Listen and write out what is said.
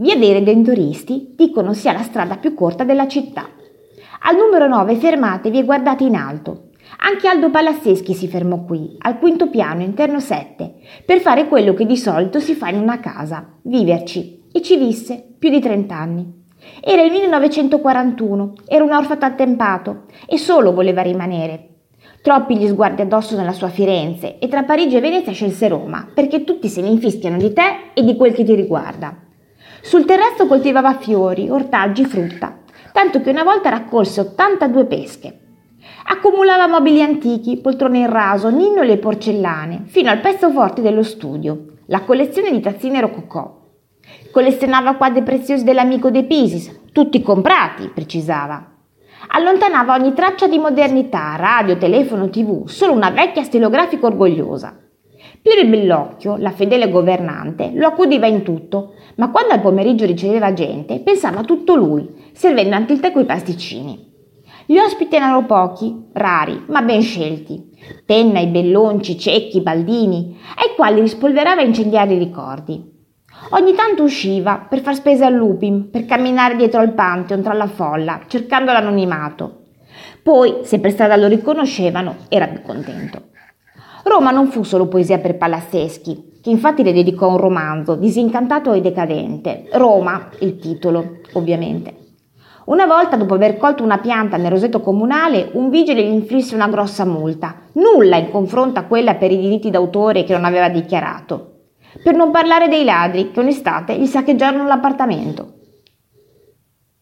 Via dei Redentoristi dicono sia la strada più corta della città. Al numero 9 fermatevi e guardate in alto. Anche Aldo Palasseschi si fermò qui, al quinto piano, interno 7, per fare quello che di solito si fa in una casa, viverci, e ci visse più di 30 anni. Era il 1941, era un orfano attempato e solo voleva rimanere. Troppi gli sguardi addosso nella sua Firenze e tra Parigi e Venezia scelse Roma, perché tutti se ne infischiano di te e di quel che ti riguarda. Sul terrazzo coltivava fiori, ortaggi, frutta, tanto che una volta raccolse 82 pesche. Accumulava mobili antichi, poltrone in raso, ninnoli e porcellane, fino al pezzo forte dello studio, la collezione di tazzine rococò. Collezionava quadri preziosi dell'amico De Pisis, tutti comprati, precisava. Allontanava ogni traccia di modernità, radio, telefono, tv, solo una vecchia stilografica orgogliosa. Piero Bellocchio, la fedele governante, lo accudiva in tutto, ma quando al pomeriggio riceveva gente, pensava tutto lui, servendo anche il tè coi pasticcini. Gli ospiti erano pochi, rari, ma ben scelti. Penna, i Bellonci, Cecchi, Baldini, ai quali rispolverava incendiari ricordi. Ogni tanto usciva per far spese al Lupin, per camminare dietro al Pantheon tra la folla, cercando l'anonimato. Poi, se per strada lo riconoscevano, era più contento. Roma non fu solo poesia per Palasseschi, che infatti le dedicò un romanzo, disincantato e decadente. Roma, il titolo, ovviamente. Una volta, dopo aver colto una pianta nel rosetto comunale, un vigile gli inflisse una grossa multa, nulla in confronto a quella per i diritti d'autore che non aveva dichiarato. Per non parlare dei ladri che un'estate gli saccheggiarono l'appartamento.